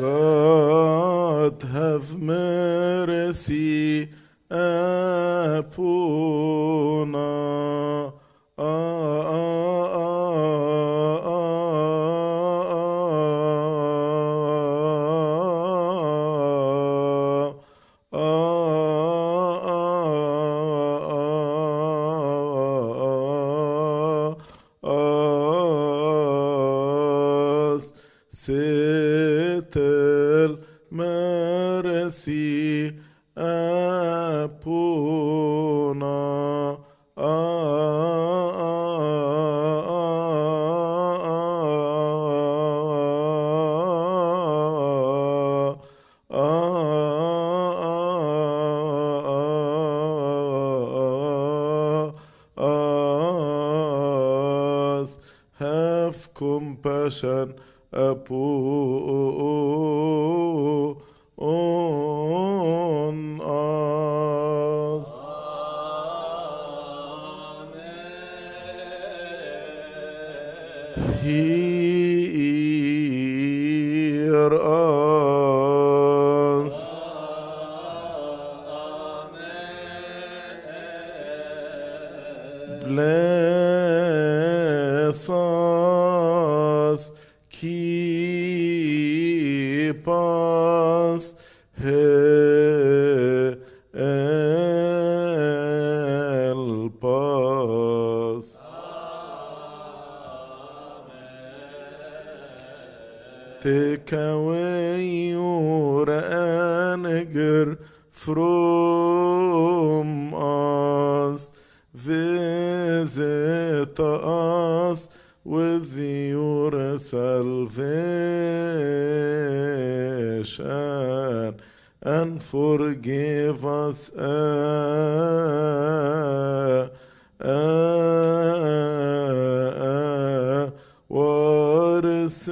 God have mercy upon us. Mercy upon us. Have compassion upon us. Hear us. Bless us. Take away your anger from us. Visit us with your salvation and forgive us uh, uh, what is